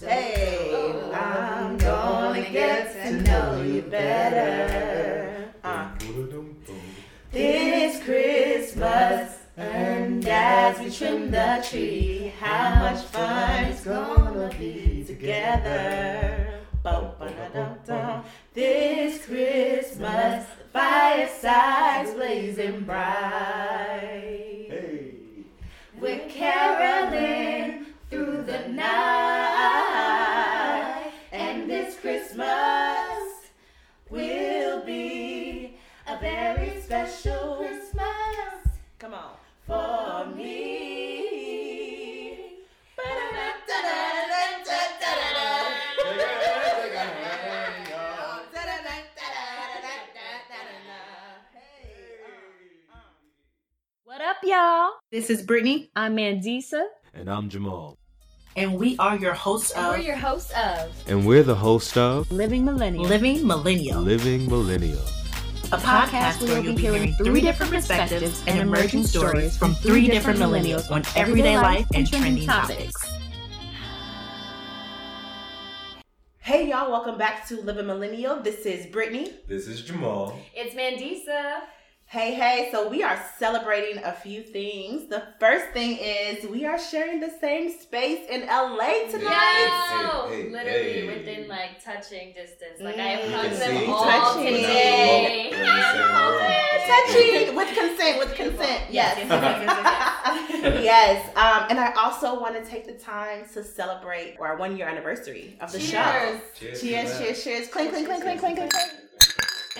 Hey, I'm gonna get to know you better. Uh. This Christmas, and as we trim the tree, how much fun it's gonna be together. I'm Jamal. and we are your hosts And we're your hosts of And we're the host of Living Millennial. Living Millennial, Living Millennial. a podcast where you'll be hearing three different perspectives and emerging stories from three different millennials on everyday life and trending topics. Hey y'all, welcome back to Living Millennial. This is Brittany. This is Jamal. It's Mandisa. Hey, hey, so we are celebrating a few things. The first thing is we are sharing the same space in LA tonight. Yo! Hey, hey, Literally hey. within like touching distance. Like I Mm. hugged You them all Touching. today. We're in the same room. Touching with consent, with consent. Yes. Yes. Um, and I also want to take the time to celebrate our one year anniversary of the show. Cheers. Cheers. Cheers, cheers, cheers. Clink, clink, clink, clink, clink, clink, clink.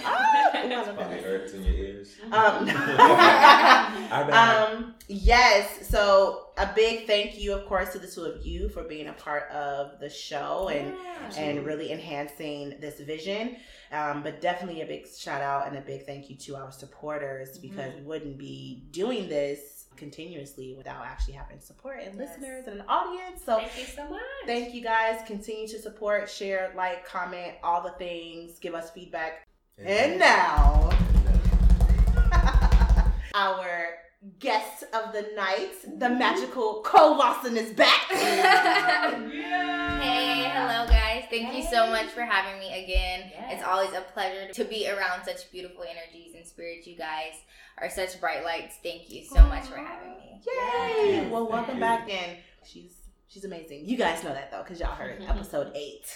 Oh, Probably hurts in your ears. Um, um, yes. So a big thank you, of course, to the two of you for being a part of the show and and really enhancing this vision. Um, but definitely a big shout out and a big thank you to our supporters because we wouldn't be doing this continuously without actually having support and Yes. listeners and an audience. So Thank you so much. thank you guys. Continue to support, share, like, comment, all the things. Give us feedback. And now, our guest of the night, the magical Cole Lawson, is back. Hey, hello guys. Thank you so much for having me again. Yes. It's always a pleasure to be around such beautiful energies and spirits. You guys are such bright lights. Thank you so much for having me. Yay! Yes. Well, welcome back, and she's she's amazing. You guys know that though, because y'all heard episode eight.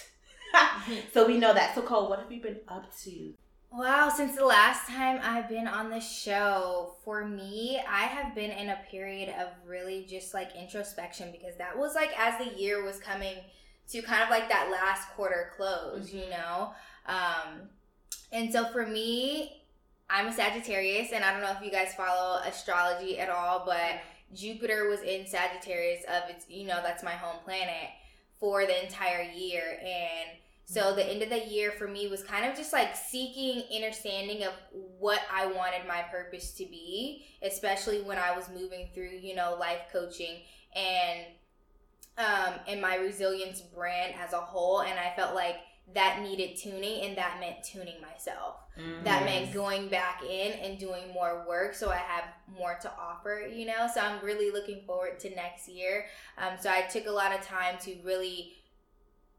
so we know that. So Cole, what have you been up to? Wow, since the last time I've been on the show, for me, I have been in a period of really just like introspection because that was like as the year was coming to kind of like that last quarter close, you know? Um, and so for me, I'm a Sagittarius, and I don't know if you guys follow astrology at all, but Jupiter was in Sagittarius of its, you know, that's my home planet for the entire year. And so the end of the year for me was kind of just like seeking understanding of what I wanted my purpose to be, especially when I was moving through, you know, life coaching and um and my resilience brand as a whole and I felt like that needed tuning and that meant tuning myself. That meant going back in and doing more work so I have more to offer, you know? So I'm really looking forward to next year. Um, so I took a lot of time to really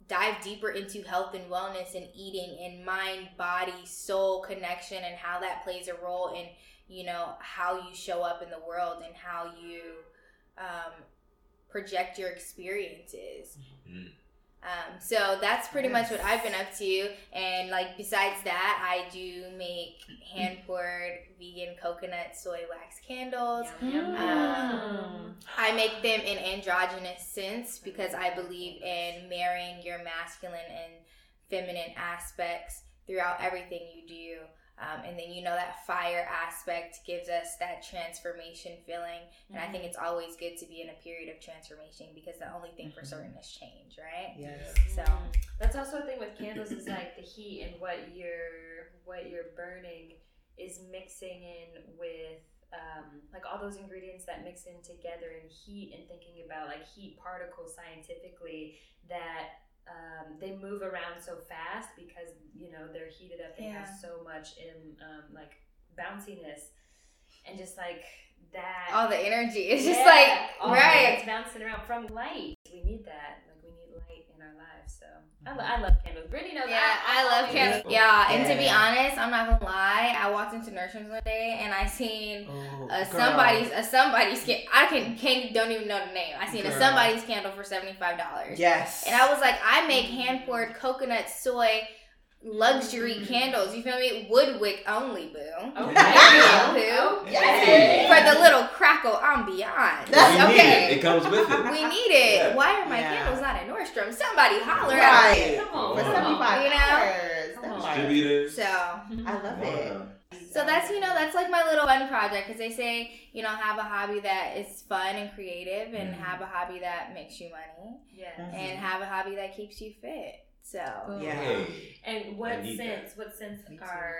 dive deeper into health and wellness and eating and mind, body, soul connection and how that plays a role in, you know, how you show up in the world and how you um, project your experiences. Mm. Um, so that's pretty much what I've been up to. And like besides that, I do make hand poured vegan coconut soy wax candles. Um, I make them in androgynous scents because I believe in marrying your masculine and feminine aspects throughout everything you do. Um, and then you know that fire aspect gives us that transformation feeling. And I think it's always good to be in a period of transformation because the only thing for certain is change, right? Yes. So That's also a thing with candles is like the heat and what you're what you're burning is mixing in with um, like all those ingredients that mix in together in heat and thinking about like heat particles scientifically that um, they move around so fast because you know they're heated up and Yeah. have so much in um, like bounciness and just like that All the energy. It's just like all right. It's bouncing around from light. We need that. Like we need light in our lives. So I, lo- I love candles. Brittany knows. That. Yeah, I love always- candles. Yeah, and to be honest, I'm not gonna lie. I walked into nurseries one day and I seen Oh, a girl. somebody's a somebody's can I can can't don't even know the name. I seen a somebody's candle for seventy five dollars. Yes. And I was like, I make hand poured coconut soy luxury candles. You feel me? Woodwick only, boo. Okay. Boo. Yes. For the little crackle ambiance. That's You need okay. it. It comes with it. We need it. Yeah. Why are my Yeah. candles not at Nordstrom? Somebody holler at me. Right. Come on. For seventy five You know? dollars. Distributors. So I love it. So that's you know that's like my little fun project because they say you know have a hobby that is fun and creative and Mhm. have a hobby that makes you money Yeah. and have a hobby that keeps you fit. So Yeah. Hey. And what I need scents? What scents are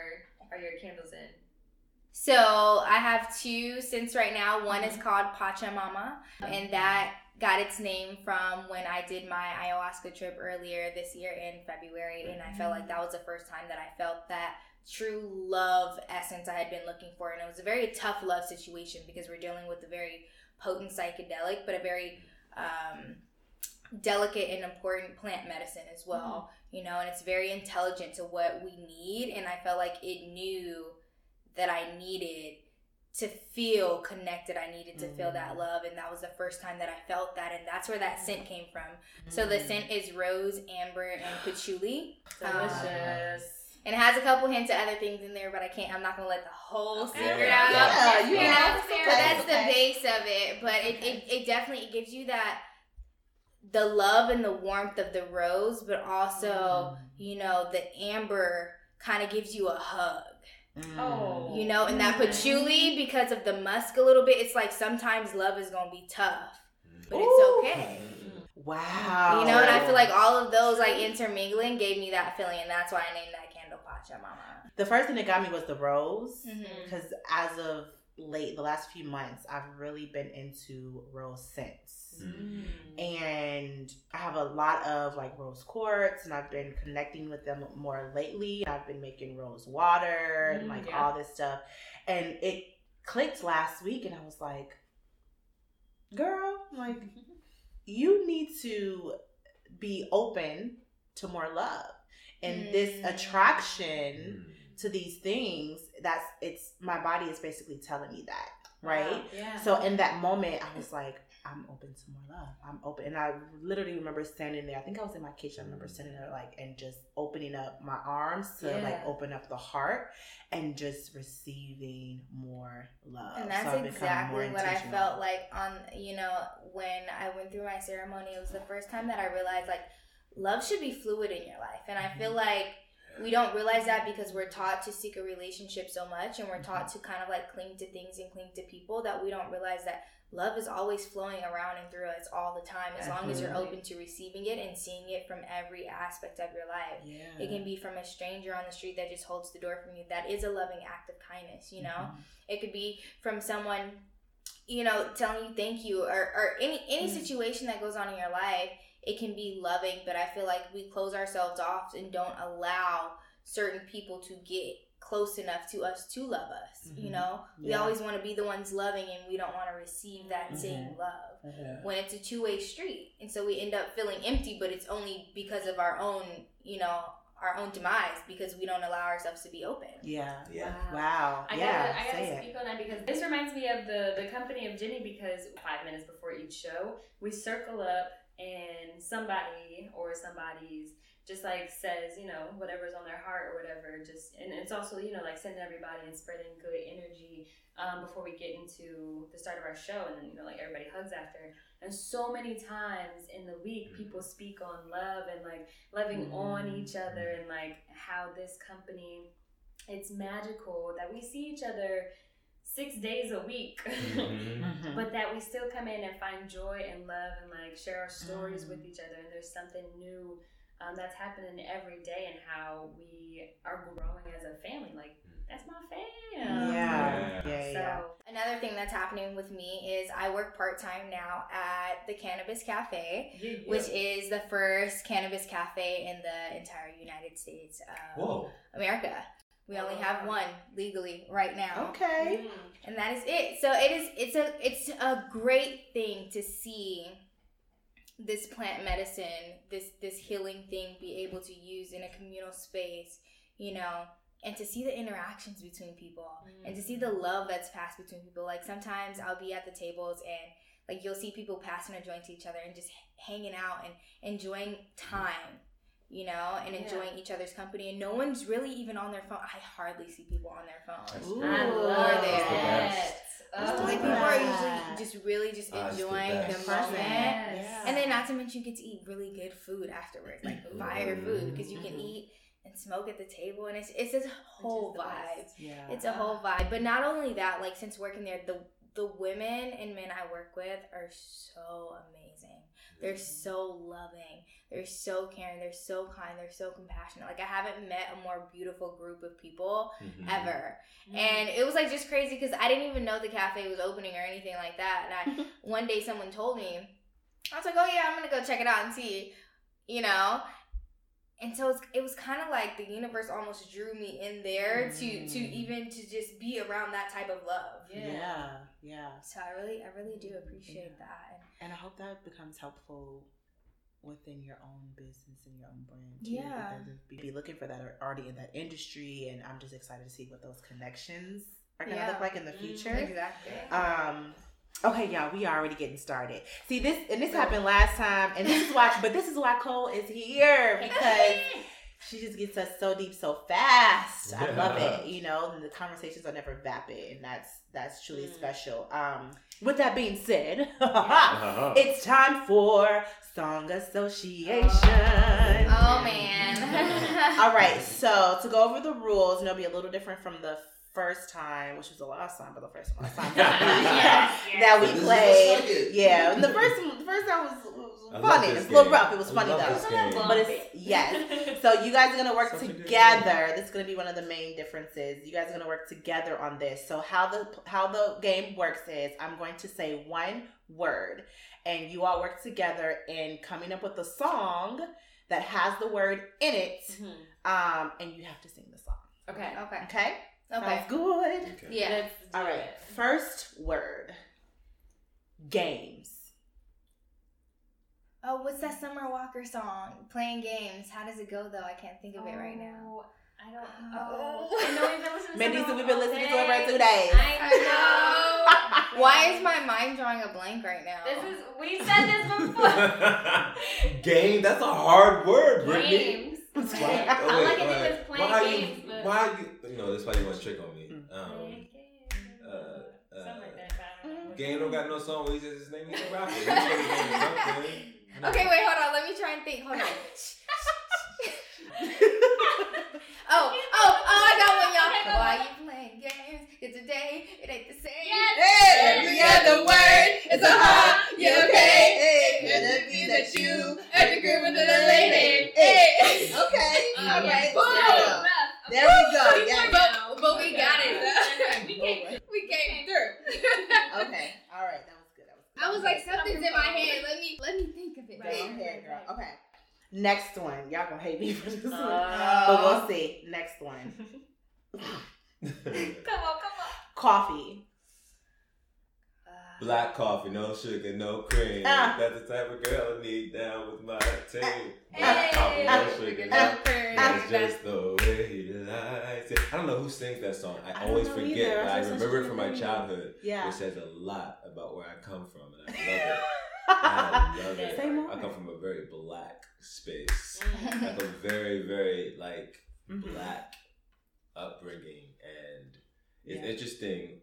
are your candles in? so I have two scents right now. One is called Pachamama and that got its name from when I did my ayahuasca trip earlier this year in February and I felt like that was the first time that I felt that true love essence I had been looking for and it was a very tough love situation because we're dealing with a very potent psychedelic but a very um, delicate and important plant medicine as well you know and it's very intelligent to what we need and I felt like it knew that I needed to feel connected. I needed to feel that love, and that was the first time that I felt that, and that's where that scent came from. So the scent is rose, amber, and patchouli. Delicious. And it has a couple hints of other things in there, but I can't. I'm not gonna let the whole secret Yeah. out. Yeah, you You know, know, it's but okay, that's it's the base of it. But it, it, it definitely it gives you that the love and the warmth of the rose, but also you know the amber kind of gives you a hug. Mm. Oh. You know, and that Mhm. patchouli because of the musk a little bit. It's like sometimes love is gonna be tough, but Ooh. it's okay. Wow. You know, and I feel like all of those like intermingling gave me that feeling, and that's why I named that candle Pacha Mama. the first thing that got me was the rose. Because as of late, the last few months, I've really been into rose scents. Mm. And I have a lot of like rose quartz, and I've been connecting with them more lately. I've been making rose water and Mm, like yeah. all this stuff. And it clicked last week, and I was like, girl, like, you need to be open to more love. And this Mm. attraction Mm. To these things that's it's my body is basically telling me that right Wow, Yeah. so in that moment i was like i'm open to more love i'm open and i literally remember standing there i think i was in my kitchen i remember standing there like and just opening up my arms to like open up the heart and just receiving more love And So that's more exactly what I felt like on, you know, when I went through my ceremony. It was the first time that I realized like love should be fluid in your life. And I feel Mm-hmm. like we don't realize that because we're taught to seek a relationship so much and we're taught to kind of like cling to things and cling to people that we don't realize that love is always flowing around and through us all the time as long as you're open to receiving it and seeing it from every aspect of your life. yeah It can be from a stranger on the street that just holds the door from you. That is a loving act of kindness, you know? Mhm. It could be from someone, you know, telling you thank you or, or any any Mm. situation that goes on in your life. It can be loving, but I feel like we close ourselves off and don't allow certain people to get close enough to us to love us. You Mhm. know, we always want to be the ones loving, and we don't want to receive that Mhm. same love Yeah. when it's a two way street. And so we end up feeling empty, but it's only because of our own, you know, our own demise because we don't allow ourselves to be open. yeah Yeah. wow I yeah gotta, I gotta say it. speak on that because this reminds me of the the company of Jenny because five minutes before each show we circle up and somebody or somebody's just like says you know whatever's on their heart or whatever just and it's also you know like sending everybody and spreading good energy um, before we get into the start of our show and then you know like everybody hugs after. And so many times in the week people speak on love and like loving on each other and like how this company it's magical that we see each other six days a week. Mhm. Mhm. but that we still come in and find joy and love and like share our stories with each other. And there's something new um, that's happening every day and how we are growing as a family. Like that's my fam. Yeah. Yeah. So yeah. Another thing that's happening with me is I work part time now at the Cannabis Cafe, yeah, which is the first cannabis cafe in the entire United States of Whoa. America. We only have one legally right now. Okay. Mm-hmm. and that is it so it is it's a it's a great thing to see this plant medicine this this healing thing be able to use in a communal space you know and to see the interactions between people and to see the love that's passed between people like sometimes i'll be at the tables and like you'll see people passing a joint to each other and just hanging out and enjoying time you know and Yeah. enjoying each other's company and no one's really even on their phone i hardly see people on their phones Ooh. I love they're- that. That's Oh, like best. people are usually just really just it's the enjoying the, moment. Yes. And then not to mention you get to eat really good food afterwards, like fire food, because you can Mhm. eat and smoke at the table, and it's it's a whole vibe. Yeah. It's a whole vibe. But not only that, like since working there, the the women and men I work with are so amazing. They're so loving. They're so caring. They're so kind. They're so compassionate. Like I haven't met a more beautiful group of people Mhm. ever. Mm. And it was like just crazy because I didn't even know the cafe was opening or anything like that. And I one day someone told me, I was like, oh yeah, I'm gonna go check it out and see, you know. And so it's, it was kind of like the universe almost drew me in there to to Mm. even to just be around that type of love. Yeah. Yeah. So I really I really do appreciate that. And I hope that becomes helpful within your own business and your own brand. Too, Yeah. Because if be looking for that are already in that industry, and I'm just excited to see what those connections are going to Yeah. look like in the Mm. future. Exactly. Um. Okay, y'all, we are already getting started. See this, and this happened last time, and this is why. But this is why Cole is here because she just gets us so deep so fast. I love it. You know, and the conversations are never vapid, and that's that's truly Mm. special. Um. With that being said, Uh-huh. it's time for song association. Oh man. All right, so to go over the rules, and it'll be a little different from the first time, which was the last time, but the first last time Yes, yes. that we This played. Yeah, and the first the first time was, was I funny. It's a little rough. It was I funny though. this game. But it's yes. So you guys are gonna work Such together. This is gonna be one of the main differences. You guys are gonna work together on this. So how the how the game works is I'm going to say one word, and you all work together in coming up with a song that has the word in it. Mhm. Um, and you have to sing the song. Okay. okay. Okay. Okay. Sounds good. Okay. Yeah. All right. it. First word. Games. Oh, what's that Summer Walker song? Playing games. How does it go though? I can't think of it right now. Oh, I don't Oh. know. I know we've been listening to Mindy, Summer so we've been listening to it for day. two days. I know. Why is my mind drawing a blank right now? This is we said this before. Game. That's a hard word, Brittany. Games. Why, Okay. oh, All I wait, can why- think is playing why games. You, but- why you? You know, that's why you want to trick on me. Mm. Um, games. uh, uh, Something like that. don't know what Game it don't got no song. He says his name. He's a rapper. He's playing something. No. Okay, wait, hold on. Let me try and think. Hold on. oh, oh, oh, I got one, y'all. Why you playing games? It's a day. It ain't the same. Yes. Hey, Every other word is a huh. You okay? Hey, it be that you at the crib with the lady? hey, okay, all right. Boom. There we go. There we go. Yeah. But, but we got it. We came- we came through. Okay. All right. That was good. That was good. I was like, something's in my head. Let me let me think of it. Go ahead, girl. Okay. Next one. Y'all gonna hate me for this one, Uh, but we'll see. Next one. Come on, come on. Coffee. Black coffee, no sugar, no cream. Ah. That's the type of girl I need down with my team. Hey. Black coffee, no sugar, no Ah. That's just the way he likes it. I don't know who sings that song. I, I always forget, either. but I remember it from my childhood. Yeah. It says a lot about where I come from, and I love it. I love it. Say more. I come from a very black space, like a very, very like Mhm. black upbringing, and it's Yeah. interesting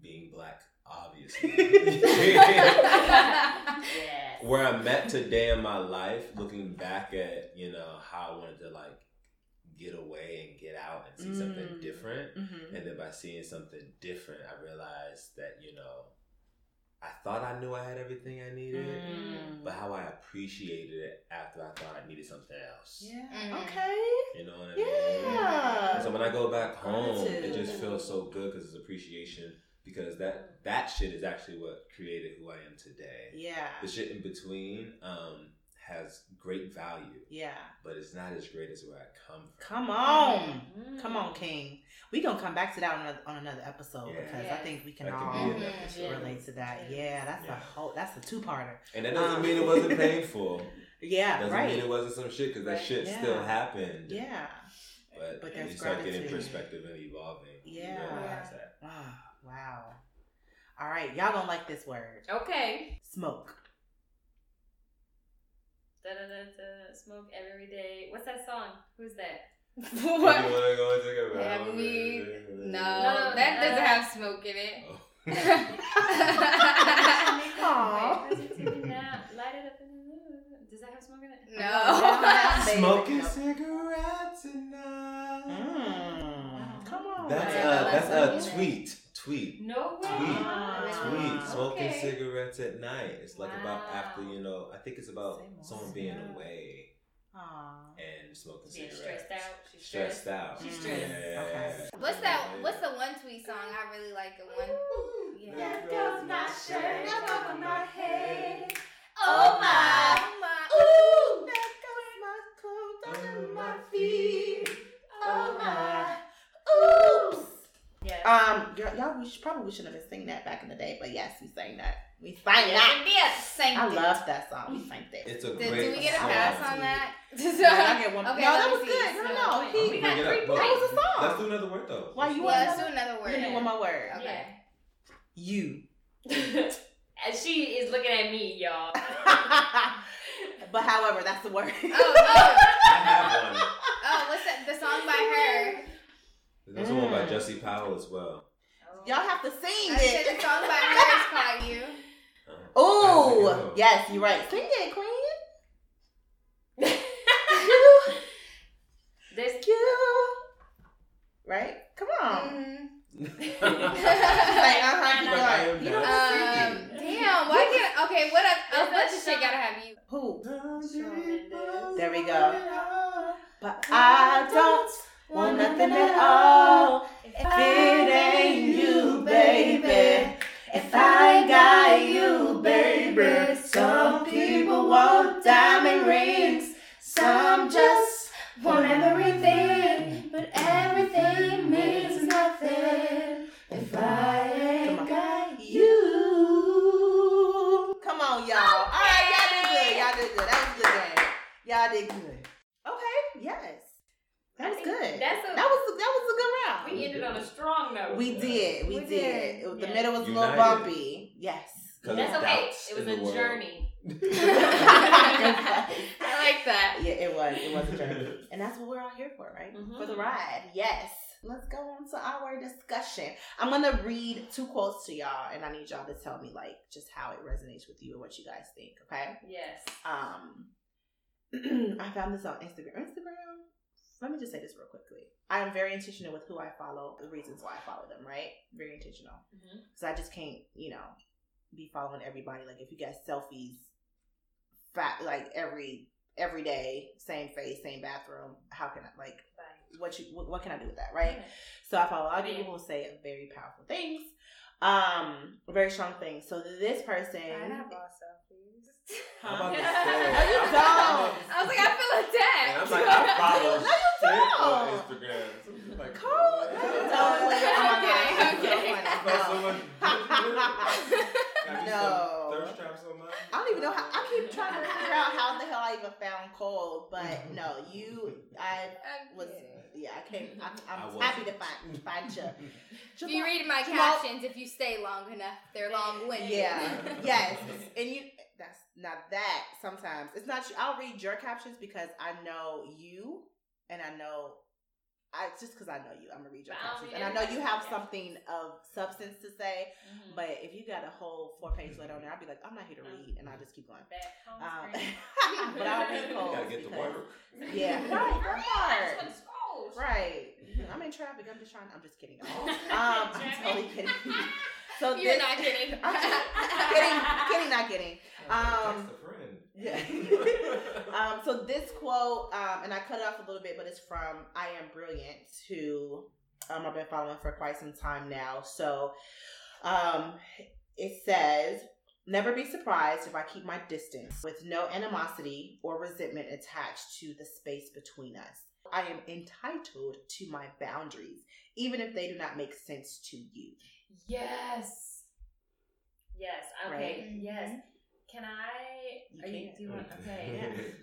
being black, obviously. Yes. where I'm at today in my life, looking back at you know how I wanted to like get away and get out and see something Mm. different, Mhm. and then by seeing something different, I realized that you know I thought I knew I had everything I needed, Mm. but how I appreciated it after I thought I needed something else. Yeah. Mm. Okay. You know what I mean? Yeah. And so when I go back home, it just feels so good because it's appreciation. Because that that shit is actually what created who I am today Yeah. the shit in between um, has great value, Yeah. but it's not as great as where I come from. Come on. Mm. Come on, King. We gonna come back to that on another, on another episode Yeah. because I think we can That all could be an episode. Yeah. relate to that. Yeah, that's Yeah. a whole. That's a two parter. And that doesn't Um, mean it wasn't painful. Yeah, doesn't right. mean it wasn't some shit because that Right. shit Yeah. still happened. yeah. But, But when there's you start getting gratitude. perspective and evolving, Yeah. realize that. Ah, wow. All right, y'all gonna like this word. Okay. Smoke. Da da da da. Smoke every day. What's that song? Who's that? If you wanna go and take a Yeah, ride, we- baby. No, No, that doesn't uh, have smoke in it. Oh. Aw. Wait, how's it taking that? Light it up in the moon. Does that have smoke in it? No. Smoking no. cigarettes tonight. Mm, come on. That's Yeah, that's that's a tweet. Tweet. No way. Tweet. Ah, Tweet. Smoking okay. cigarettes at night. It's like about after you know. I think it's about Say more. someone being Yeah. away Aw. and smoking Being cigarettes. stressed out. She's Stressed stressed. out. She's stressed. Yeah. Okay. What's that? What's the one tweet song I really like? The one. Yeah. That goes my shirt up over my head. Oh my. Oh my. Ooh, there goes my clothes under my feet. Oh my. Oops. Yeah. Um, y'all, y'all we should, probably we shouldn't have been singing that back in the day, but yes, we sang that. We sang that. Yes, sang I it. love that song. We sang that. It's a Did, great do we get a song. pass on that? No, I get one. Okay, no, that was see. good. No, no, So, no. we He, got three up, that was a song. Let's do another word though. Why you want let's do another? word. We're gonna do word. one more word. Okay. You. and she is looking at me, y'all. but however, that's the word. Oh, oh, I have one. oh, what's that? The song by her. There's also one by Mm. Jesse Powell as well. Y'all have to sing I said it. the song by her is called You. Ooh, yes, you're right. Sing it, Queen. There's You. Right? Come on. Mhm. Like, uh-huh, keep Like, i'm You not don't Um, damn, why can't? Okay, what? A, There's a that bunch of shit song. gotta have you. Who? There we go. But I don't want nothing at all. If it ain't you, baby. If I got you, baby. Some people want diamond rings. Some just want everything. But everything means nothing. If I ain't got you. Come on, y'all. All right, y'all did good. Y'all did good. That was a good game. Y'all did good. Okay, yes. That I was think good. that's a- that was that was a good round. We ended on a strong note. We did. We, We did. did. It- The Yeah. middle was a little bumpy. Yes. That's okay. It was a journey. I like that. Yeah, it was. It was a journey. and that's what we're all here for, right? Mhm. For the ride. Yes. Let's go on to our discussion. I'm gonna read two quotes to y'all, and I need y'all to tell me like just how it resonates with you and what you guys think. Okay. Yes. Um, I found this on Instagram. Instagram. Let me just say this real quickly. I am very intentional with who I follow, the reasons why I follow them. Right? Very intentional. Mhm. because I just can't, you know, be following everybody. Like if you get selfies, fat like every every day, same face, same bathroom. How can I like Bye. what you what, what can I do with that, right? So I follow a lot of people who say very powerful things, um, very strong things. So this person, I have selfies. I'm about to No, you I'm- I was like, I feel And attacked. I'm like, I follow No, you shit on don't. Instagram. I'm just like, Cool. what? No, wait, Okay, okay. so Got so funny. much- Got you No. some thirst traps on mine? I don't even know how. I keep trying to figure out how the hell I even found Cole, but no, you, I was yeah, I came. I'm, I I'm wasn't. happy to find find you. If you read my Jamal- captions, if you stay long enough, they're long winded. Yeah, yes, and you. That's not that. Sometimes it's not. I'll read your captions because I know you, and I know. I just because I know you, I'm gonna read your But I captions, and I know you have something of substance to say. Mhm. But if you got a whole four page letter on there, I'd be like, I'm not here to read, and I'll just keep going. Um, but I'll read You Cole's gotta get to because- work. Yeah, right, that part. That's what scrolls. Right. I'm in traffic. I'm just trying. I'm just kidding. Um, I'm totally kidding. So You're this, not kidding. I'm kidding. Kidding. Not kidding. Um, Text a friend. Yeah. um, so this quote, um, and I cut it off a little bit, but it's from I Am Brilliant, who um, I've been following for quite some time now. So um, it says, Never be surprised if I keep my distance with no animosity or resentment attached to the space between us. I am entitled to my boundaries, even if they do not make sense to you. Yes. Yes. Okay. Right? Yes. Can I? You are you? can. Do you want? Okay.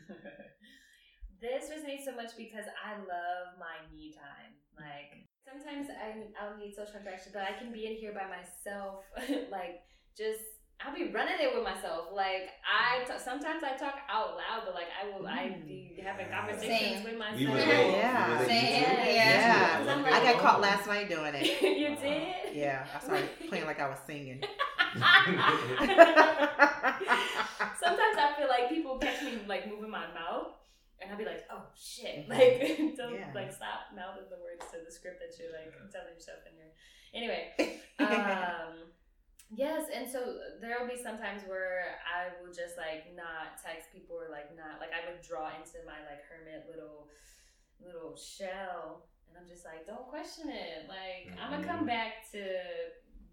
this resonates so much because I love my me time. Like sometimes I I'll need social interaction, but I can be in here by myself. like just I'll be running it with myself. Like I t- sometimes I talk out loud, but like I will I mm. be having conversations Same. with myself. We relate. Yeah. Same. You too? Yeah. You? I got caught last night doing it. you uh-huh. did? Yeah, I started playing like I was singing. Sometimes I feel like people catch me like moving my mouth, and I'll be like, "Oh shit!" Mhm. Like, don't Yeah. like stop mouthing the words to the script that you're like telling yourself in here. Anyway, um, yes, and so there will be sometimes where I will just like not text people or like not like I would draw into my like hermit little little shell, and I'm just like, don't question it. Like I'm gonna come back to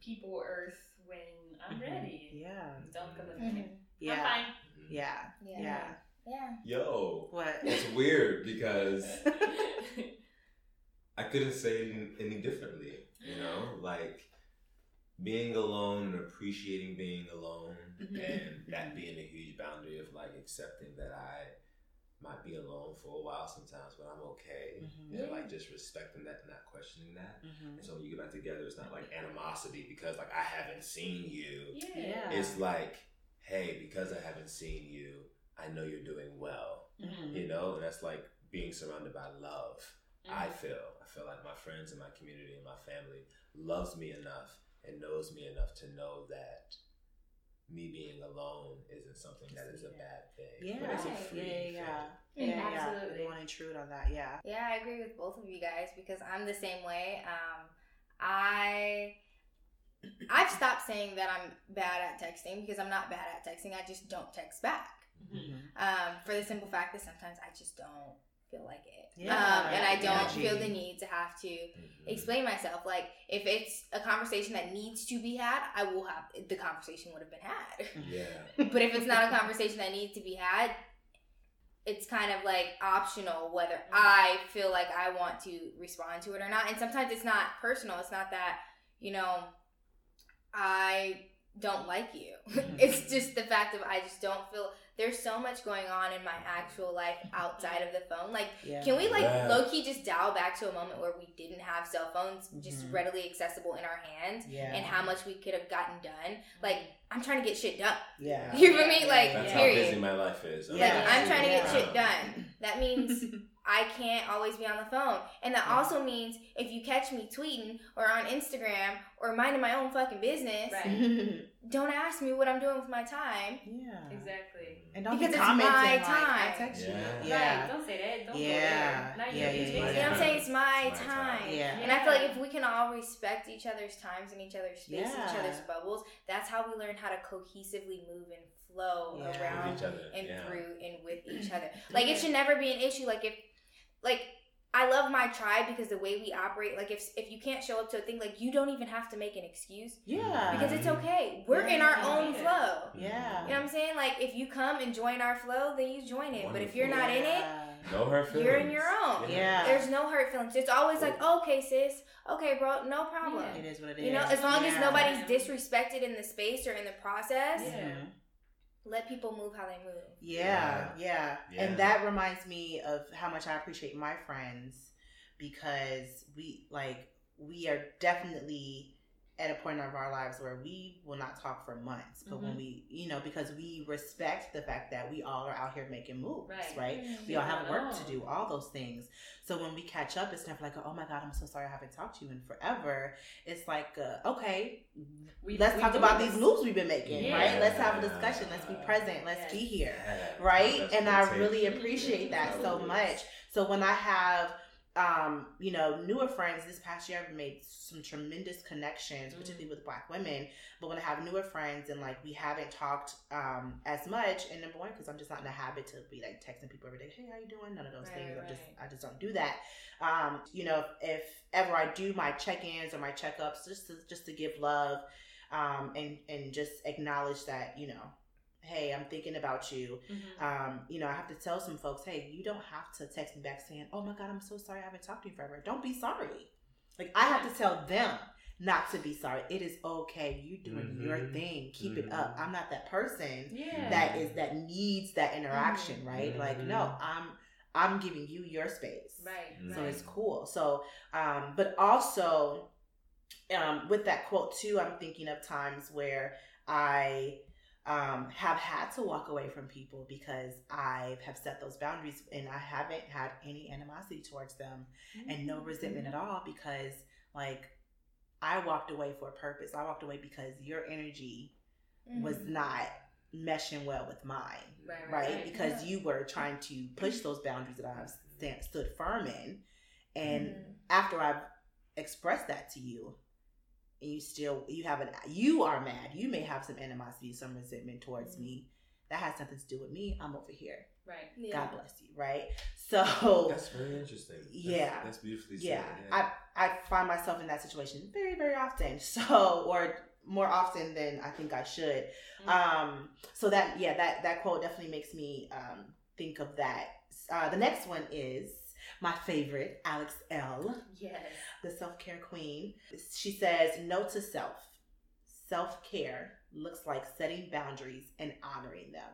people Earth when I'm Mhm. ready. yeah, Don't come with Mhm. me. I'm yeah, fine. Yeah, Yeah. yeah. Yeah. Yo, What? it's weird because I couldn't say it any differently. You know, like being alone and appreciating being alone, Mhm. and that being a huge boundary of like accepting that I might be alone for a while sometimes, but I'm okay, Mhm. and like just respecting that, and not questioning that. Mhm. And so when you get back together, it's not like animosity because like I haven't seen you. yeah. Yeah. It's like, hey, because I haven't seen you, I know you're doing well. Mhm. You know, and that's like being surrounded by love. I Mhm. feel. I feel like my friends and my community and my family loves me enough and knows me enough to know that me being alone isn't something that is a bad thing. Yeah, But it's a free yeah, yeah, yeah. thing. Yeah, yeah. Absolutely. You want to intrude on that? Yeah. Yeah, I agree with both of you guys because I'm the same way. Um, I I've stopped saying that I'm bad at texting because I'm not bad at texting. I just don't text back. Mhm. Um, for the simple fact that sometimes I just don't feel like it. Yeah, um, and I don't energy. feel the need to have to Mhm. explain myself. Like if it's a conversation that needs to be had, I will have the conversation would have been had. Yeah. but if it's not a conversation that needs to be had, it's kind of like optional whether I feel like I want to respond to it or not. And sometimes it's not personal. It's not that, you know, I don't like you. it's just the fact of I just don't feel there's so much going on in my actual life outside of the phone. Like Yeah. can we like Yeah. low key just dial back to a moment where we didn't have cell phones just Mhm. readily accessible in our hands Yeah. and how much we could have gotten done? Like I'm trying to get shit done. Yeah. You feel me? Yeah, Like That's yeah. how busy my life is. Like Yeah. I'm trying to get Yeah. shit done. That means I can't always be on the phone. And that Yeah. also means if you catch me tweeting or on Instagram or minding my own fucking business, Right. don't ask me what I'm doing with my time. yeah. Exactly. And don't Because be it's commenting my like, time. I text you. Yeah. Yeah. Right. Don't say that. Don't Yeah. go there. Not Yeah, you. yeah, yeah. You know what I'm saying? It's my It's my time. time. Yeah. And I feel like if we can all respect each other's times and each other's space, Yeah. each other's bubbles, that's how we learn how to cohesively move and flow Yeah. Around each other. and yeah. through and with each other. Like it should never be an issue. Like if, like I love my tribe because the way we operate. Like if if you can't show up to a thing, like you don't even have to make an excuse Yeah. because it's okay. We're in our own Yeah. flow. Yeah. You know what I'm saying? Like if you come and join our flow, then you join it. But if you're Wonderful. not in it, No hurt feelings. you're in your own. Yeah. There's no hurt feelings. It's always like, okay, sis, okay, bro, no problem. It is what it is. You know, as long as nobody's disrespected in the space or in the process, Yeah. Let people move how they move. Yeah, yeah, Yeah. And that reminds me of how much I appreciate my friends because we like we are definitely at a point of our lives where we will not talk for months. But when Mhm. we, you know, because we respect the fact that we all are out here making moves, Right. right? Mm-hmm. We all have work to do, all those things. So when we catch up, it's never like, oh my God, I'm so sorry I haven't talked to you in forever. It's like, uh, okay, We- let's we talk about this. these moves we've been making, Yeah. right? Let's have a discussion. Let's be present. Let's Yes. be here, right? That's And I really appreciate that so much. So when I have, um, you know, newer friends this past year, I've made some tremendous connections, Mm. particularly with Black women. But when I have newer friends and like we haven't talked um, as much, and number one, because I'm just not in the habit to be like texting people every day, hey, how you doing? None of those Right, things. I'm just. I just don't do that. Um, you know, if ever I do my check-ins or my checkups, just to just to give love. um, and and just acknowledge that you know hey i'm thinking about you Mhm. um, you know i have to tell some folks hey you don't have to text me back saying oh my god i'm so sorry i haven't talked to you forever don't be sorry like i have to tell them not to be sorry it is okay you doing your Mhm. thing keep it up Mhm. i'm not that person Yeah. that is that needs that interaction right like no Mhm. i'm i'm giving you your space right. So right. it's cool so um but also um with that quote too i'm thinking of times where i um have had to walk away from people because i have set those boundaries and i haven't had any animosity towards them and no resentment at all because like i walked away for a purpose i walked away because your energy was Mhm. not meshing well with mine Right, right? right. Because you were trying to push those boundaries that I've stand, stood firm in, and Mhm. after I've expressed that to you, and you still you have an you are mad. You may have some animosity, some resentment towards Mhm. me. That has nothing to do with me. I'm over here. Right. Yeah. God bless you, right? So That's very interesting. That's, Yeah. that's beautifully said. yeah, I I find myself in that situation very very often. So or more often than I think I should. Mhm. Um, so that yeah, that that quote definitely makes me um, think of that. Uh, the next one is my favorite, Alex Elle, Yes. the self care queen. She says, "No to self. Self care looks like setting boundaries and honoring them."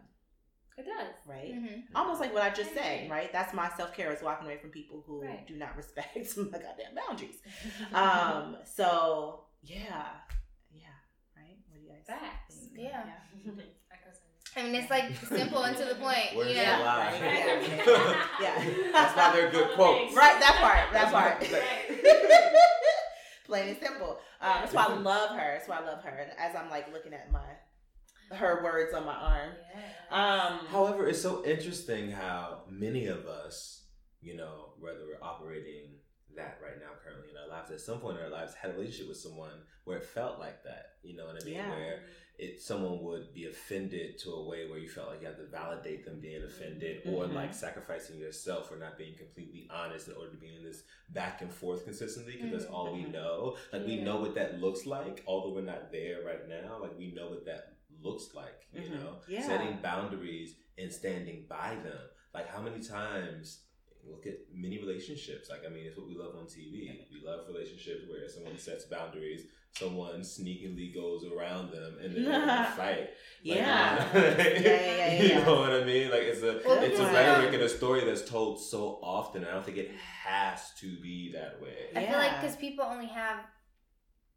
It does. Right. Mhm. Almost like what I just said, right? That's my self care is walking away from people who Right. do not respect my goddamn boundaries. Um, so yeah, yeah, right. What do you guys Facts. think? Yeah. In I mean, it's like simple and to the point. Where's you the know? lie? Yeah. Yeah. That's why they're good quotes. Right, that part, that That's part. Plain and simple. Um, that's why I love her. That's why I love her. And as I'm like looking at my her words on my arm. Yeah. Um, However, it's so interesting how many of us, you know, whether we're operating that right now currently in our lives, at some point in our lives had a relationship with someone where it felt like that. You know what I mean? Yeah. Where it someone would be offended to a way where you felt like you had to validate them being offended or Mhm. like sacrificing yourself or not being completely honest in order to be in this back and forth consistently because that's all we Mhm. know like we know what that looks like although we're not there right now like we know what that looks like you Mhm. know Yeah. setting boundaries and standing by them like how many times look at many relationships like i mean it's what we love on tv we love relationships where someone sets boundaries someone sneakily goes around them and then they're in a fight like, Yeah. you know, Yeah, yeah, yeah, you know what I mean? Like it's a Well, it's a yeah. rhetoric and a story that's told so often. I don't think it has to be that way. I feel like because people only have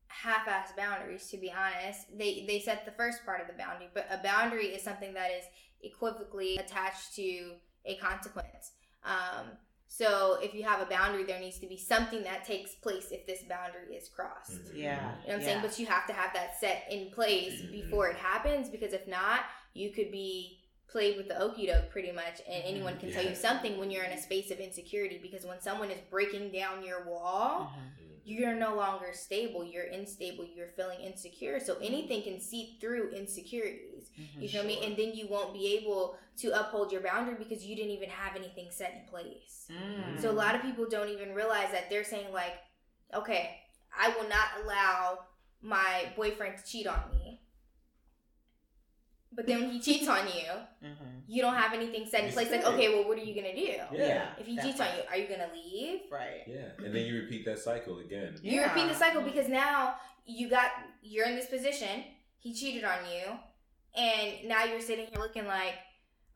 half-ass boundaries. To be honest, they they set the first part of the boundary, but a boundary is something that is equivocally attached to a consequence. Um, so if you have a boundary, there needs to be something that takes place if this boundary is crossed. Mhm. Yeah. You know what I'm Yeah. saying? But you have to have that set in place Mhm. before it happens because if not, you could be played with the okie doke pretty much and Mhm. anyone can tell you something when you're in a space of insecurity because when someone is breaking down your wall, Mhm. You're no longer stable, you're unstable, you're feeling insecure. So anything can seep through insecurities. Mhm. You feel me? Sure. And then you won't be able to uphold your boundary because you didn't even have anything set in place. Mm. So a lot of people don't even realize that they're saying like, okay, I will not allow my boyfriend to cheat on me. But then when he cheats on you, Mhm. you don't have anything set in place. Like, okay, well, what are you gonna do? Yeah. If he cheats part. on you, are you gonna leave? right? Yeah, and then you repeat that cycle again. You Yeah. repeat the cycle because now you got you're in this position. He cheated on you, and now you're sitting here looking like,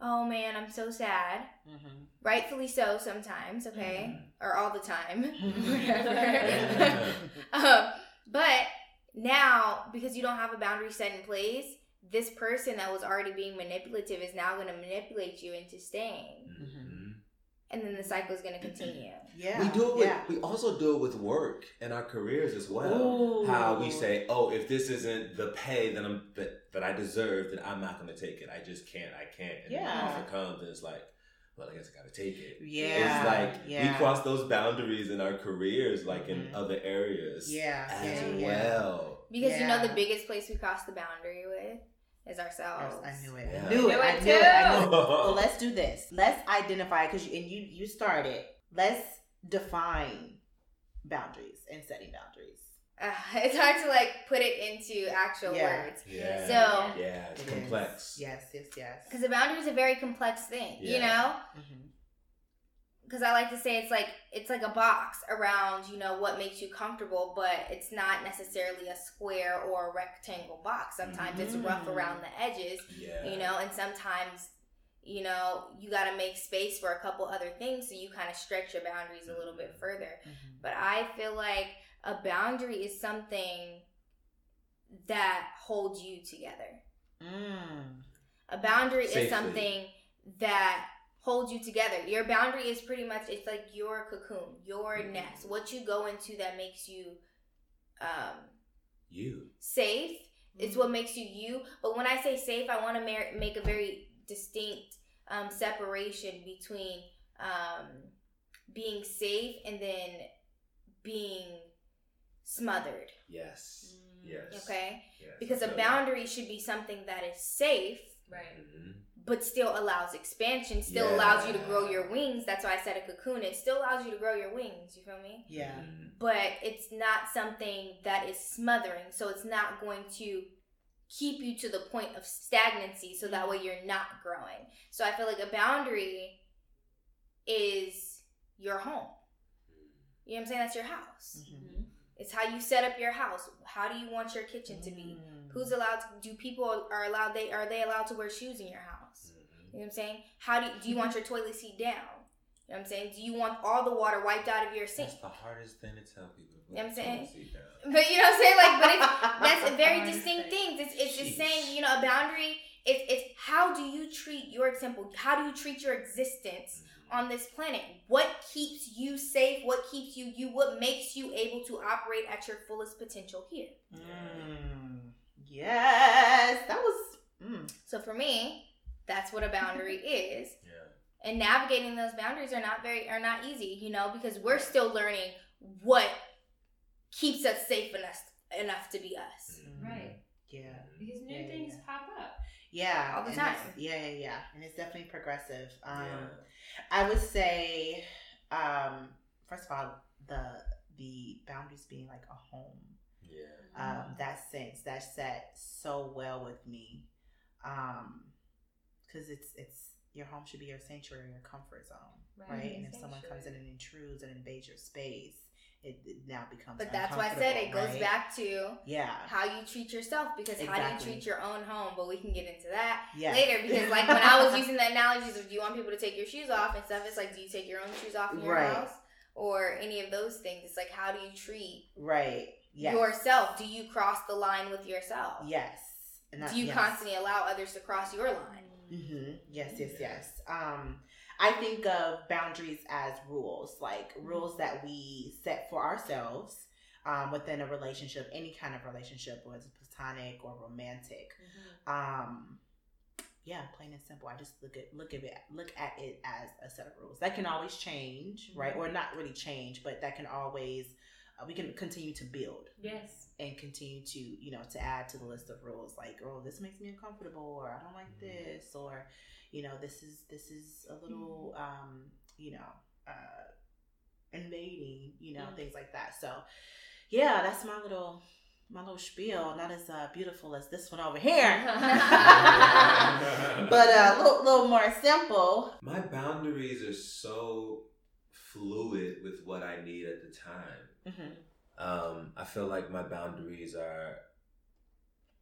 oh man, I'm so sad. Mhm. Rightfully so, sometimes, okay, Mhm. or all the time, whatever. um, but now, because you don't have a boundary set in place, this person that was already being manipulative is now going to manipulate you into staying, Mhm. and then the cycle is going to continue. Yeah. We do it with Yeah. we also do it with work and our careers as well. Ooh. How we say, "Oh, if this isn't the pay that I'm that, that I deserve, then I'm not going to take it. I just can't. I can't." And Yeah. the offer comes, and it's like, "Well, I guess I got to take it." Yeah. It's like yeah. we cross those boundaries in our careers, like in Mhm. other areas, Yeah, as yeah, yeah. well. Because you know the biggest place we cross the boundary with is ourselves. I knew it. Yeah. I knew it. Knew I knew it. I knew it. So let's do this. Let's identify because you, and you you started. Let's define boundaries and setting boundaries. Uh, it's hard to like put it into actual Yeah. words Yeah. So- yeah, it's It is. complex. Yes, yes, yes. because a boundary is a very complex thing you Yeah. know Mhm. because I like to say it's like it's like a box around you know what makes you comfortable, but it's not necessarily a square or a rectangle box. Sometimes it's rough Mm. around the edges, Yeah. you know, and sometimes you know you got to make space for a couple other things so you kind of stretch your boundaries a little bit further. Mhm. But I feel like a boundary is something that holds you together. Mm. A boundary Safely. is something that holds you together. Your boundary is pretty much it's like your cocoon, your Mhm. nest, what you go into that makes you um, You. safe. It's what makes you you. But when I say safe, I want to mar- make a very distinct um, separation between um, being safe and then being smothered. Yes. Mm. Yes. Okay, Yes. because a boundary should be something that is safe Right. Mhm. but still allows expansion, still Yeah. allows you to grow your wings. That's why I said a cocoon. It still allows you to grow your wings. You feel me? Yeah. Mhm. But it's not something that is smothering. So it's not going to keep you to the point of stagnancy. So that way you're not growing. So I feel like a boundary is your home. You know what I'm saying? That's your house. Mhm. It's how you set up your house. How do you want your kitchen to be? Mm. Who's allowed to do people are allowed they are they allowed to wear shoes in your house? Mhm. You know what I'm saying? How do you, do you want your toilet seat down? You know what I'm saying? Do you want all the water wiped out of your sink? That's the hardest thing to tell people. You know what I'm saying? the. But you know what I'm saying? Like, but it's that's a very distinct thing. things. It's it's just saying, you know, a boundary. It's it's how do you treat your example? How do you treat your existence Mhm. On this planet? What keeps you safe? What keeps you you? What makes you able to operate at your fullest potential here? Mm. Yes, that was. Mm. So for me, that's what a boundary is. Yeah. and navigating those boundaries are not very are not easy you know because we're still learning what keeps us safe enough enough to be us Mhm. Right. Yeah. Because new Yeah, yeah, things yeah. pop up. Yeah. All the time. Yeah, yeah, yeah. And it's definitely progressive. Um, Yeah. I would say, um, first of all, the the boundaries being like a home. Yeah. Um, that sense that set so well with me. Um, because it's it's your home should be your sanctuary, your comfort zone, right? Right, And if someone comes in and intrudes and invades your space, it, it now becomes. but that's why i said it goes right? back to Yeah. how you treat yourself because how do you treat your own home but we can get into that Yeah. later because like when i was using the analogies of do you want people to take your shoes off and stuff it's like do you take your own shoes off in your Right. house or any of those things it's like how do you treat right. Yes. yourself do you cross the line with yourself Yes. And that- do you yes. constantly allow others to cross your line Mm-hmm. Yes, yes, yes. Um, I think of boundaries as rules, like rules that we set for ourselves um, within a relationship, any kind of relationship, whether it's platonic or romantic. Um, yeah, plain and simple. I just look at look at it look at it as a set of rules that can always change, right? Or not really change, but that can always uh, we can continue to build Yes. and continue to you know to add to the list of rules like oh this makes me uncomfortable or i don't like this or you know this is this is a little um you know uh invading you know Mhm. things like that so yeah that's my little my little spiel not as uh, beautiful as this one over here but uh, a little, little more simple My boundaries are so fluid with what I need at the time. Mhm. Um, I feel like my boundaries are.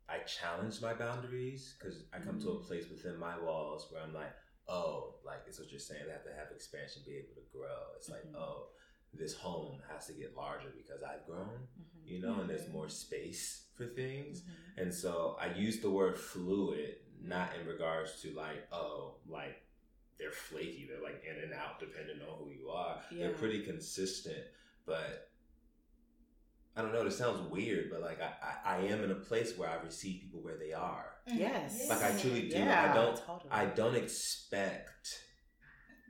I challenge my boundaries because I come to a place within my walls where I'm like, oh, like it's what you're saying. They have to have expansion, be able to grow. It's like, Mhm. oh, this home has to get larger because I've grown, Mhm. you know, and there's Mhm. more space for things. Mhm. And so I use the word fluid, not in regards to like, oh, like they're flaky, they're like in and out depending on who you are. Yeah. They're pretty consistent, but I don't know, this sounds weird, but like I, I, I am in a place where I receive people where they are. Mm-hmm. yes Like I truly do. yeah I don't totally. I don't expect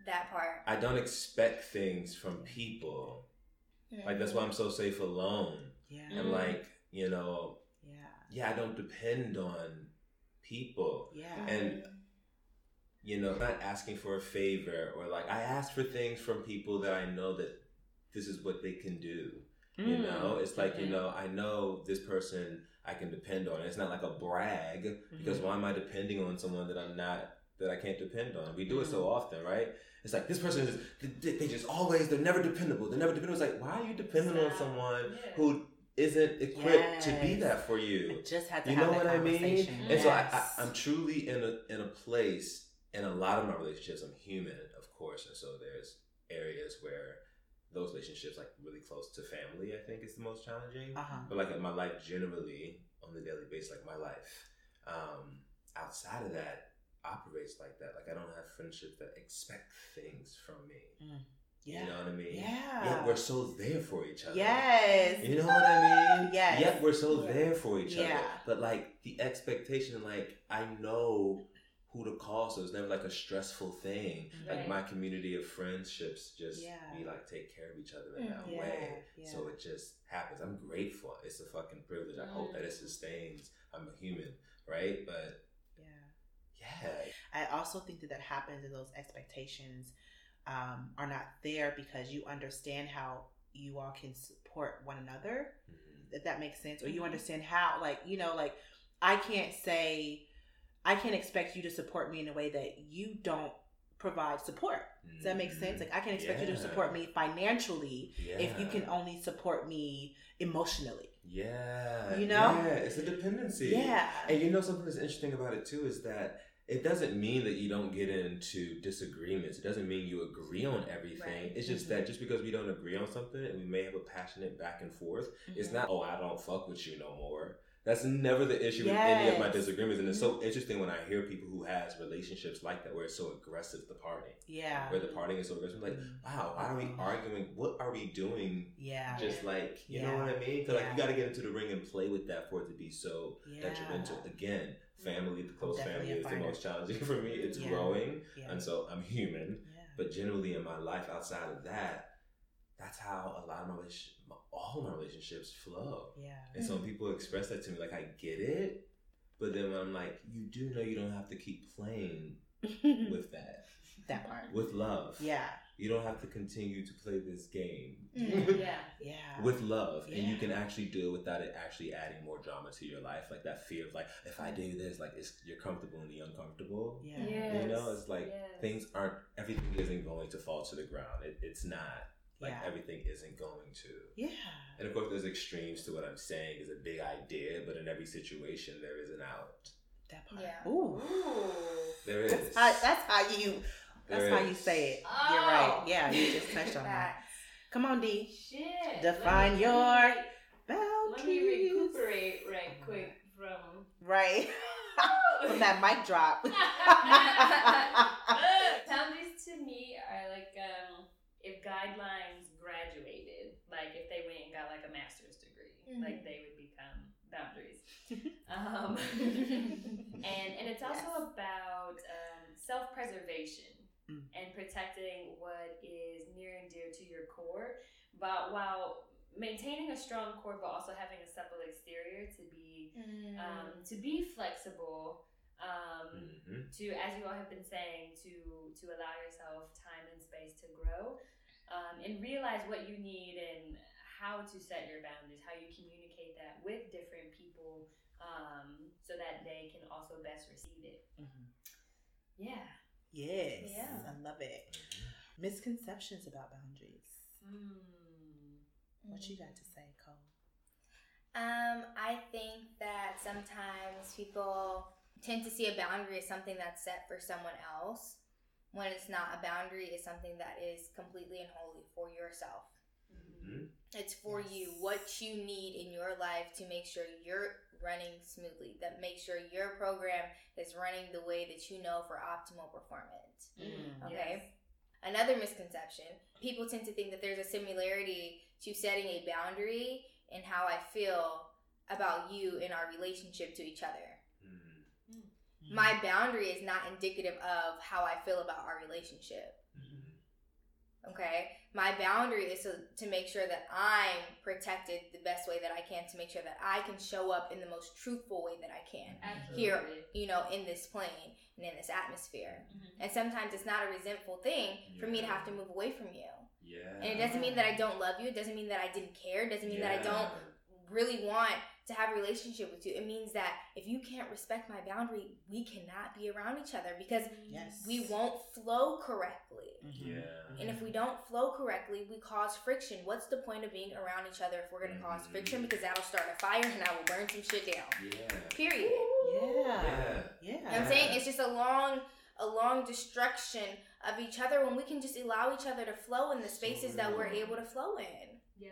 that part I don't expect things from people. Like that's why I'm so mm-hmm. safe alone. yeah And like, you know, yeah yeah, I don't depend on people. yeah And you know, not asking for a favor or like I ask for things from people that I know that this is what they can do. You know, it's like, you Mhm. know, I know this person I can depend on. It's not like a brag because Mhm. why am I depending on someone that I'm not, that I can't depend on? We do it Mm-hmm. so often, right? It's like this person is, they, they just always, they're never dependable. They're never dependable. It's like, why are you depending on someone Yeah. who isn't equipped to be that for you? I just had to You have know that what I mean? conversation. And so I, I, I'm truly in a in a place in a lot of my relationships. I'm human, of course, and so there's areas where those relationships, like really close to family, I think is the most challenging. uh-huh. But like in my life, generally on the daily basis, like my life, um, outside of that, operates like that. Like I don't have friendships that expect things from me. Yeah. You know what I mean? Yeah. Yet we're so there for each other. Yes. You know what I mean? Yes. Yet we're so Yeah. there for each other. But like the expectation, like I know who to call, so it's never like a stressful thing. Like my community of friendships just Yeah. we like take care of each other in that Mm. Yeah, way. yeah. So it just happens. I'm grateful. It's a fucking privilege. I hope that it Mm. sustains. I'm a human, right? But Yeah. yeah. I also think that that happens and those expectations um, are not there because you understand how you all can support one another. Mhm. If that makes sense, or you Mhm. understand how, like you know, like I can't say, I can't expect you to support me in a way that you don't provide support. Does that make sense? Like I can't expect you to support me financially Yeah. if you can only support me emotionally. Yeah. You know? Yeah. It's a dependency. Yeah. And you know something that's interesting about it too is that it doesn't mean that you don't get into disagreements. It doesn't mean you agree on everything. Right. It's just Mhm. that just because we don't agree on something and we may have a passionate back and forth, it's Mhm. not, oh, I don't fuck with you no more. That's never the issue with any of my Mm-hmm. disagreements. And it's so interesting when I hear people who has relationships like that where it's so aggressive, the parting. Yeah. Where the parting is so aggressive. Like, Mhm. wow, why are we arguing? What are we doing? Yeah. Just like, you know what I mean? Because like, you got to get into the ring and play with that for it to be so yeah. detrimental. Again, family, the close Definitely family is the most challenging for me. It's Yeah. growing, Yeah. and so I'm human. yeah. But generally, in my life outside of that, that's how a lot of my relation, my, all my relationships flow. yeah. And so when people express that to me, like I get it, but then when I'm like, you do know you don't have to keep playing with that, that part. with love. Yeah. You don't have to continue to play this game. Mm. yeah. Yeah. with love and you can actually do it without it actually adding more drama to your life like that fear of like if i do this like it's you're comfortable in the uncomfortable yeah. Yes. you know it's like yes. things aren't everything isn't going to fall to the ground it, it's not like Yeah. everything isn't going to Yeah. and of course there's extremes to what i'm saying is a big idea but in every situation there is an out That part. Yeah. Ooh. Ooh. there is That's how, that's how you that's There how you say it. Oh. You're right. Yeah, you just touched on that. Come on, D. Shit. Define Let me- your Let me boundaries. recuperate right quick from. Right. From that mic drop. Boundaries to me are like um, if guidelines graduated, like if they went and got like a master's degree, Mhm. like they would become boundaries. um, and and it's also Yes. about um, self preservation Mm. and protecting what is near and dear to your core, but while maintaining a strong core, but also having a supple exterior to be Mm. um, to be flexible. Um, Mhm. to as you all have been saying to to allow yourself time and space to grow um, and realize what you need and how to set your boundaries how you communicate that with different people um, so that they can also best receive it Mhm. yeah Yes. Yeah. I love it. Misconceptions about boundaries. mm. What you got to say, Cole? Um, I think that sometimes people tend to see a boundary as something that's set for someone else when it's not. A boundary is something that is completely and wholly for yourself. Mhm. It's for Yes. you, what you need in your life to make sure you're running smoothly, that make sure your program is running the way that you know for optimal performance. Mm. Okay. Yes. Another misconception people tend to think that there's a similarity to setting a boundary and how I feel about you in our relationship to each other. Mhm. My boundary is not indicative of how I feel about our relationship. Okay. My boundary is to, to make sure that I'm protected the best way that I can, to make sure that I can show up in the most truthful way that I can, Absolutely. here, you know, in this plane and in this atmosphere. Mhm. And sometimes it's not a resentful thing for me to have to move away from you. Yeah. And it doesn't mean that I don't love you. It doesn't mean that I didn't care. It doesn't mean that I don't really want to have a relationship with you. It means that if you can't respect my boundary, we cannot be around each other because Yes. we won't flow correctly. Mhm. Yeah. And if we don't flow correctly, we cause friction. What's the point of being around each other if we're going to cause Mhm. friction? Because that'll start a fire and I will burn some shit down. Yeah. Period. Yeah. Yeah. Yeah. You know what I'm saying? It's just a long, a long destruction of each other when we can just allow each other to flow in the spaces that we're able to flow in. Yeah.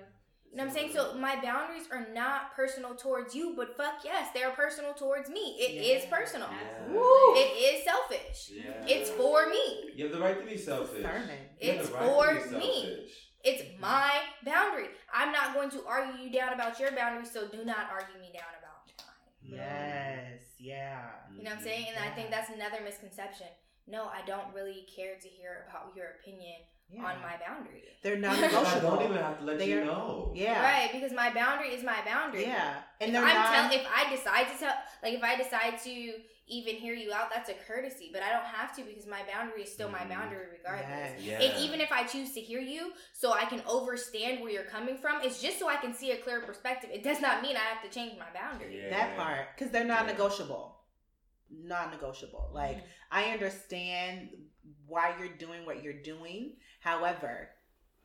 You know what I'm saying? So my boundaries are not personal towards you, but fuck yes, they are personal towards me. It is Yeah. personal. Yeah. It is selfish. Yeah. It's for me. You have the right to be selfish. Sermon. You have It's right for be me. selfish. It's my boundary. I'm not going to argue you down about your boundaries, so do not argue me down about mine. Yes. Yeah. You know what I'm saying? And I think mm-hmm. that's another misconception. No, I don't really care to hear about your opinion Yeah. on my boundary. They're But I non-negotiable. don't even have to let They you are- know. Yeah. Right, because my boundary is my boundary. Yeah. And If they're I'm non- tell if I decide to tell like if I decide to even hear you out, that's a courtesy. But I don't have to because my boundary is still my Mhm. boundary regardless. Yes. Yeah. And even if I choose to hear you so I can understand where you're coming from, it's just so I can see a clear perspective. It does not mean I have to change my boundary. Yeah. that part because they're non-negotiable. Non-negotiable. Like I understand why you're doing what you're doing. However,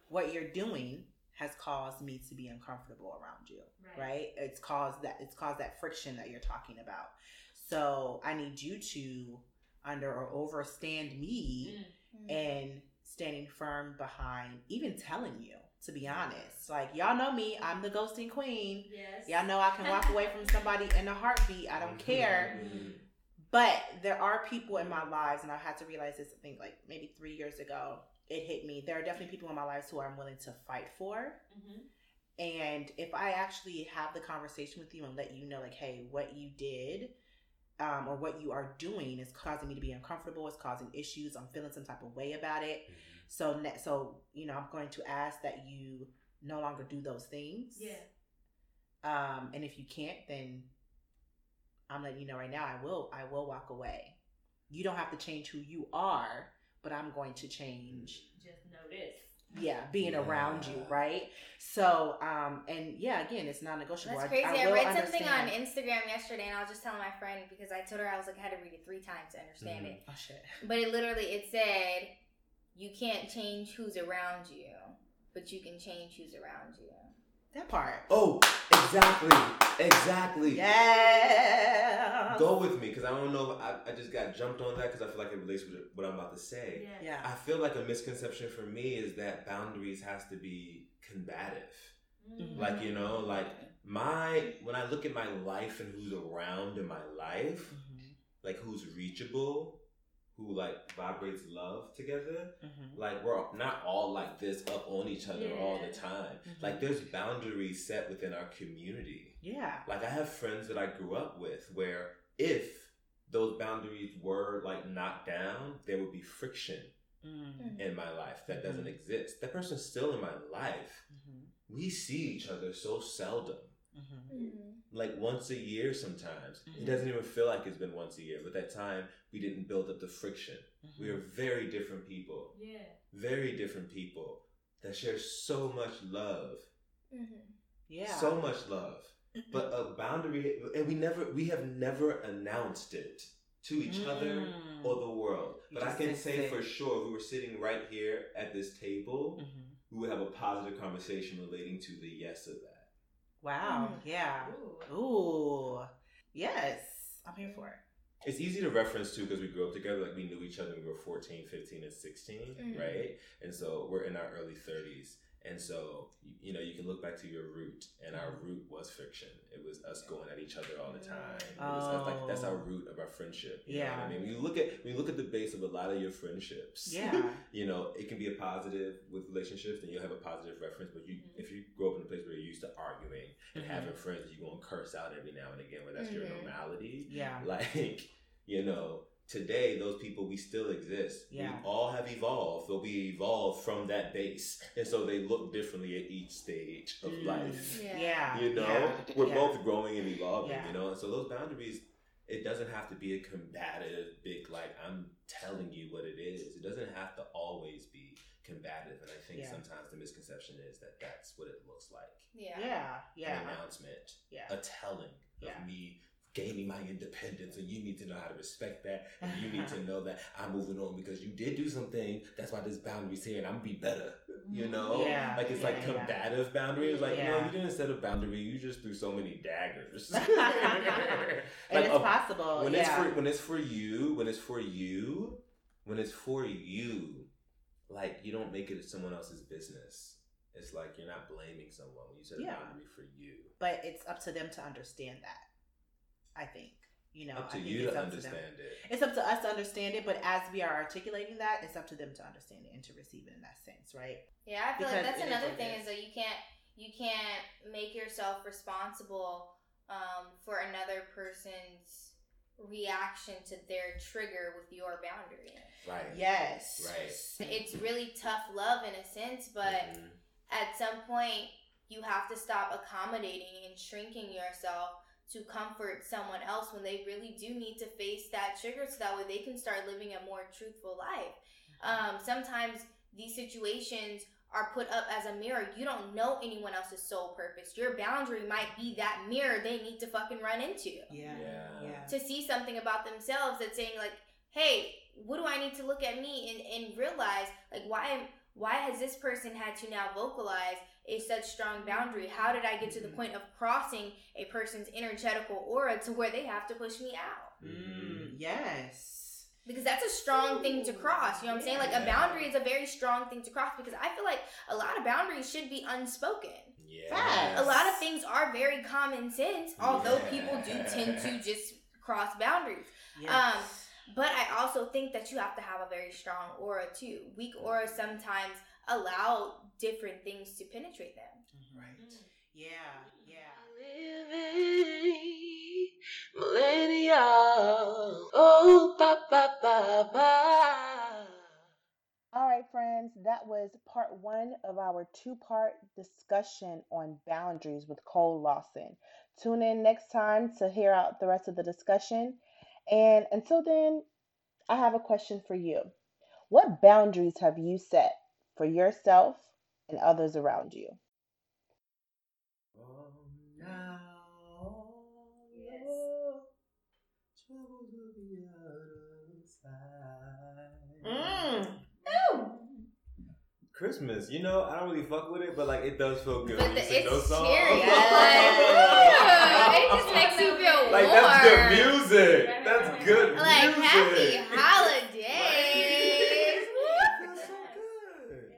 what you're doing has caused me to be uncomfortable around you. right? It's caused that it's caused that friction that you're talking about. So I need you to under or overstand me Mm. and standing firm behind even telling you, to be honest. Like y'all know me, I'm the ghosting queen. Yes. Y'all know I can walk away from somebody in a heartbeat. I don't care. Mhm. But there are people in my lives, and I had to realize this, I think, like maybe three years ago, it hit me. There are definitely people in my lives who I'm willing to fight for. Mhm. And if I actually have the conversation with you and let you know, like, hey, what you did um, or what you are doing is causing me to be uncomfortable, it's causing issues, I'm feeling some type of way about it. So, ne- so you know, I'm going to ask that you no longer do those things. Yeah. Um, and if you can't, then I'm letting you know right now, I will, I will walk away. You don't have to change who you are, but I'm going to change Just notice. yeah being Yeah. around you right so um and yeah again it's non-negotiable That's I- crazy. I, will read something on. Instagram yesterday, and I was just telling my friend because I told her I was like I had to read it three times to understand Mhm. it. oh shit But it literally it said you can't change who's around you, but you can change who's around you. That part Oh, exactly. Exactly. yeah Go with me because I don't know. I, I just got jumped on that because I feel like it relates with what I'm about to say. Yeah. yeah I feel like a misconception for me is that boundaries has to be combative. Mm. Like you know, like my when I look at my life and who's around in my life, Mhm, like who's reachable, who like vibrates love together. mhm. Like we're not all like this up on each other all the Yeah. time. Mhm. Like there's boundaries set within our community. yeah Like I have friends that I grew up with where if those boundaries were like knocked down, there would be friction Mm, in my life that doesn't Mhm. exist. That person's still in my life. mhm, We see each other so seldom. Like once a year sometimes. Mhm. It doesn't even feel like it's been once a year, but that time we didn't build up the friction. We are very different people. Yeah. Very different people that share so much love. Mm-hmm. yeah So much love. But a boundary and we never we have never announced it to each other Mm. or the world. You But I can say say- for sure, if we were sitting right here at this table, Mhm. we would have a positive conversation relating to the yes of that. Wow Mhm. yeah Ooh. ooh yes i'm here for it It's easy to reference too because we grew up together. Like we knew each other when we were 14, 15, and 16, Mhm. right? And so we're in our early 30s. And so, you, know, you can look back to your root, and our root was friction. It was us going at each other all the time. It was us, like that's our Oh. root of our friendship. You know what Yeah. I mean, when you look at when you look at the base of a lot of your friendships, yeah you know, it can be a positive with relationships, and you'll have a positive reference. But you, Mhm. if you grow up in a place where you're used to arguing and Mhm. having friends, you're gonna curse out every now and again, where that's your Mhm. normality. yeah Like, you know, today those people we still exist. Yeah. We all have evolved, but we evolved from that base, and so they look differently at each stage of Mm. life. Yeah. yeah You know, yeah, we're yeah. both growing and evolving. Yeah. You know, and so those boundaries. It doesn't have to be a combative, big like I'm telling you what it is. It doesn't have to always be combative, and I think Yeah. sometimes the misconception is that that's what it looks like. Yeah. Yeah, yeah, An announcement, yeah. a telling Yeah. of me gaining my independence, and you need to know how to respect that, and you need to know that I'm moving on because you did do something. That's why this boundary's here, and I'm gonna be better. You know, mm, Yeah, like it's yeah, like yeah. combative boundaries. Like no, you didn't set a boundary. You just threw so many daggers. and Like, it's a- possible. when yeah. it's for when it's for you, when it's for you, when it's for you, like you don't make it someone else's business. It's like you're not blaming someone when you set a Yeah. boundary for you. but it's up to them to understand that. I think you know. Up to I you it's to up understand them. it. It's up to us to understand it, but as we are articulating that, it's up to them to understand it and to receive it in that sense, right? Yeah, I feel Because like that's another what thing is. is that you can't you can't make yourself responsible um, for another person's reaction to their trigger with your boundary. Right. Yes. Right. It's really tough love in a sense, but Mhm. at some point you have to stop accommodating and shrinking yourself to comfort someone else when they really do need to face that trigger so that way they can start living a more truthful life. Um, sometimes these situations are put up as a mirror. You don't know anyone else's soul purpose. Your boundary might be that mirror they need to fucking run into Yeah. Yeah. Yeah. to see something about themselves that's saying like, hey, what do I need to look at me and, and realize like why am why has this person had to now vocalize a such strong boundary? How did I get to the point of crossing a person's energetical aura to where they have to push me out? Mm, yes. Because that's a strong thing to cross. You know what I'm saying? Like a boundary is a very strong thing to cross because I feel like a lot of boundaries should be unspoken. Yeah. A lot of things are very common sense, although Yeah. people do tend to just cross boundaries. Yes. Um, But I also think that you have to have a very strong aura too. Weak aura sometimes allow different things to penetrate them. Right. Mm. yeah. Yeah. Living millennial. Oh, ba ba ba ba. All right, friends, that was part one of our two part discussion on boundaries with Cole Lawson. Tune in next time to hear out the rest of the discussion. And until then, I have a question for you. What boundaries have you set for yourself and others around you? Oh, now Yes. your troubles will be out of sight. Mm. Christmas, you know, I don't really fuck with it, but like it does feel good. But the, it's those songs. cheery. Yes. Like, it just makes you feel Like warm. that's good music. That's good Like music. happy Right? holidays. Feels so good.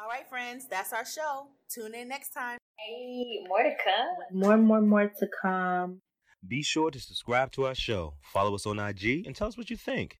All right, friends, that's our show. Tune in next time. Hey, more to come. More, more, more to come. Be sure to subscribe to our show, follow us on IG, and tell us what you think.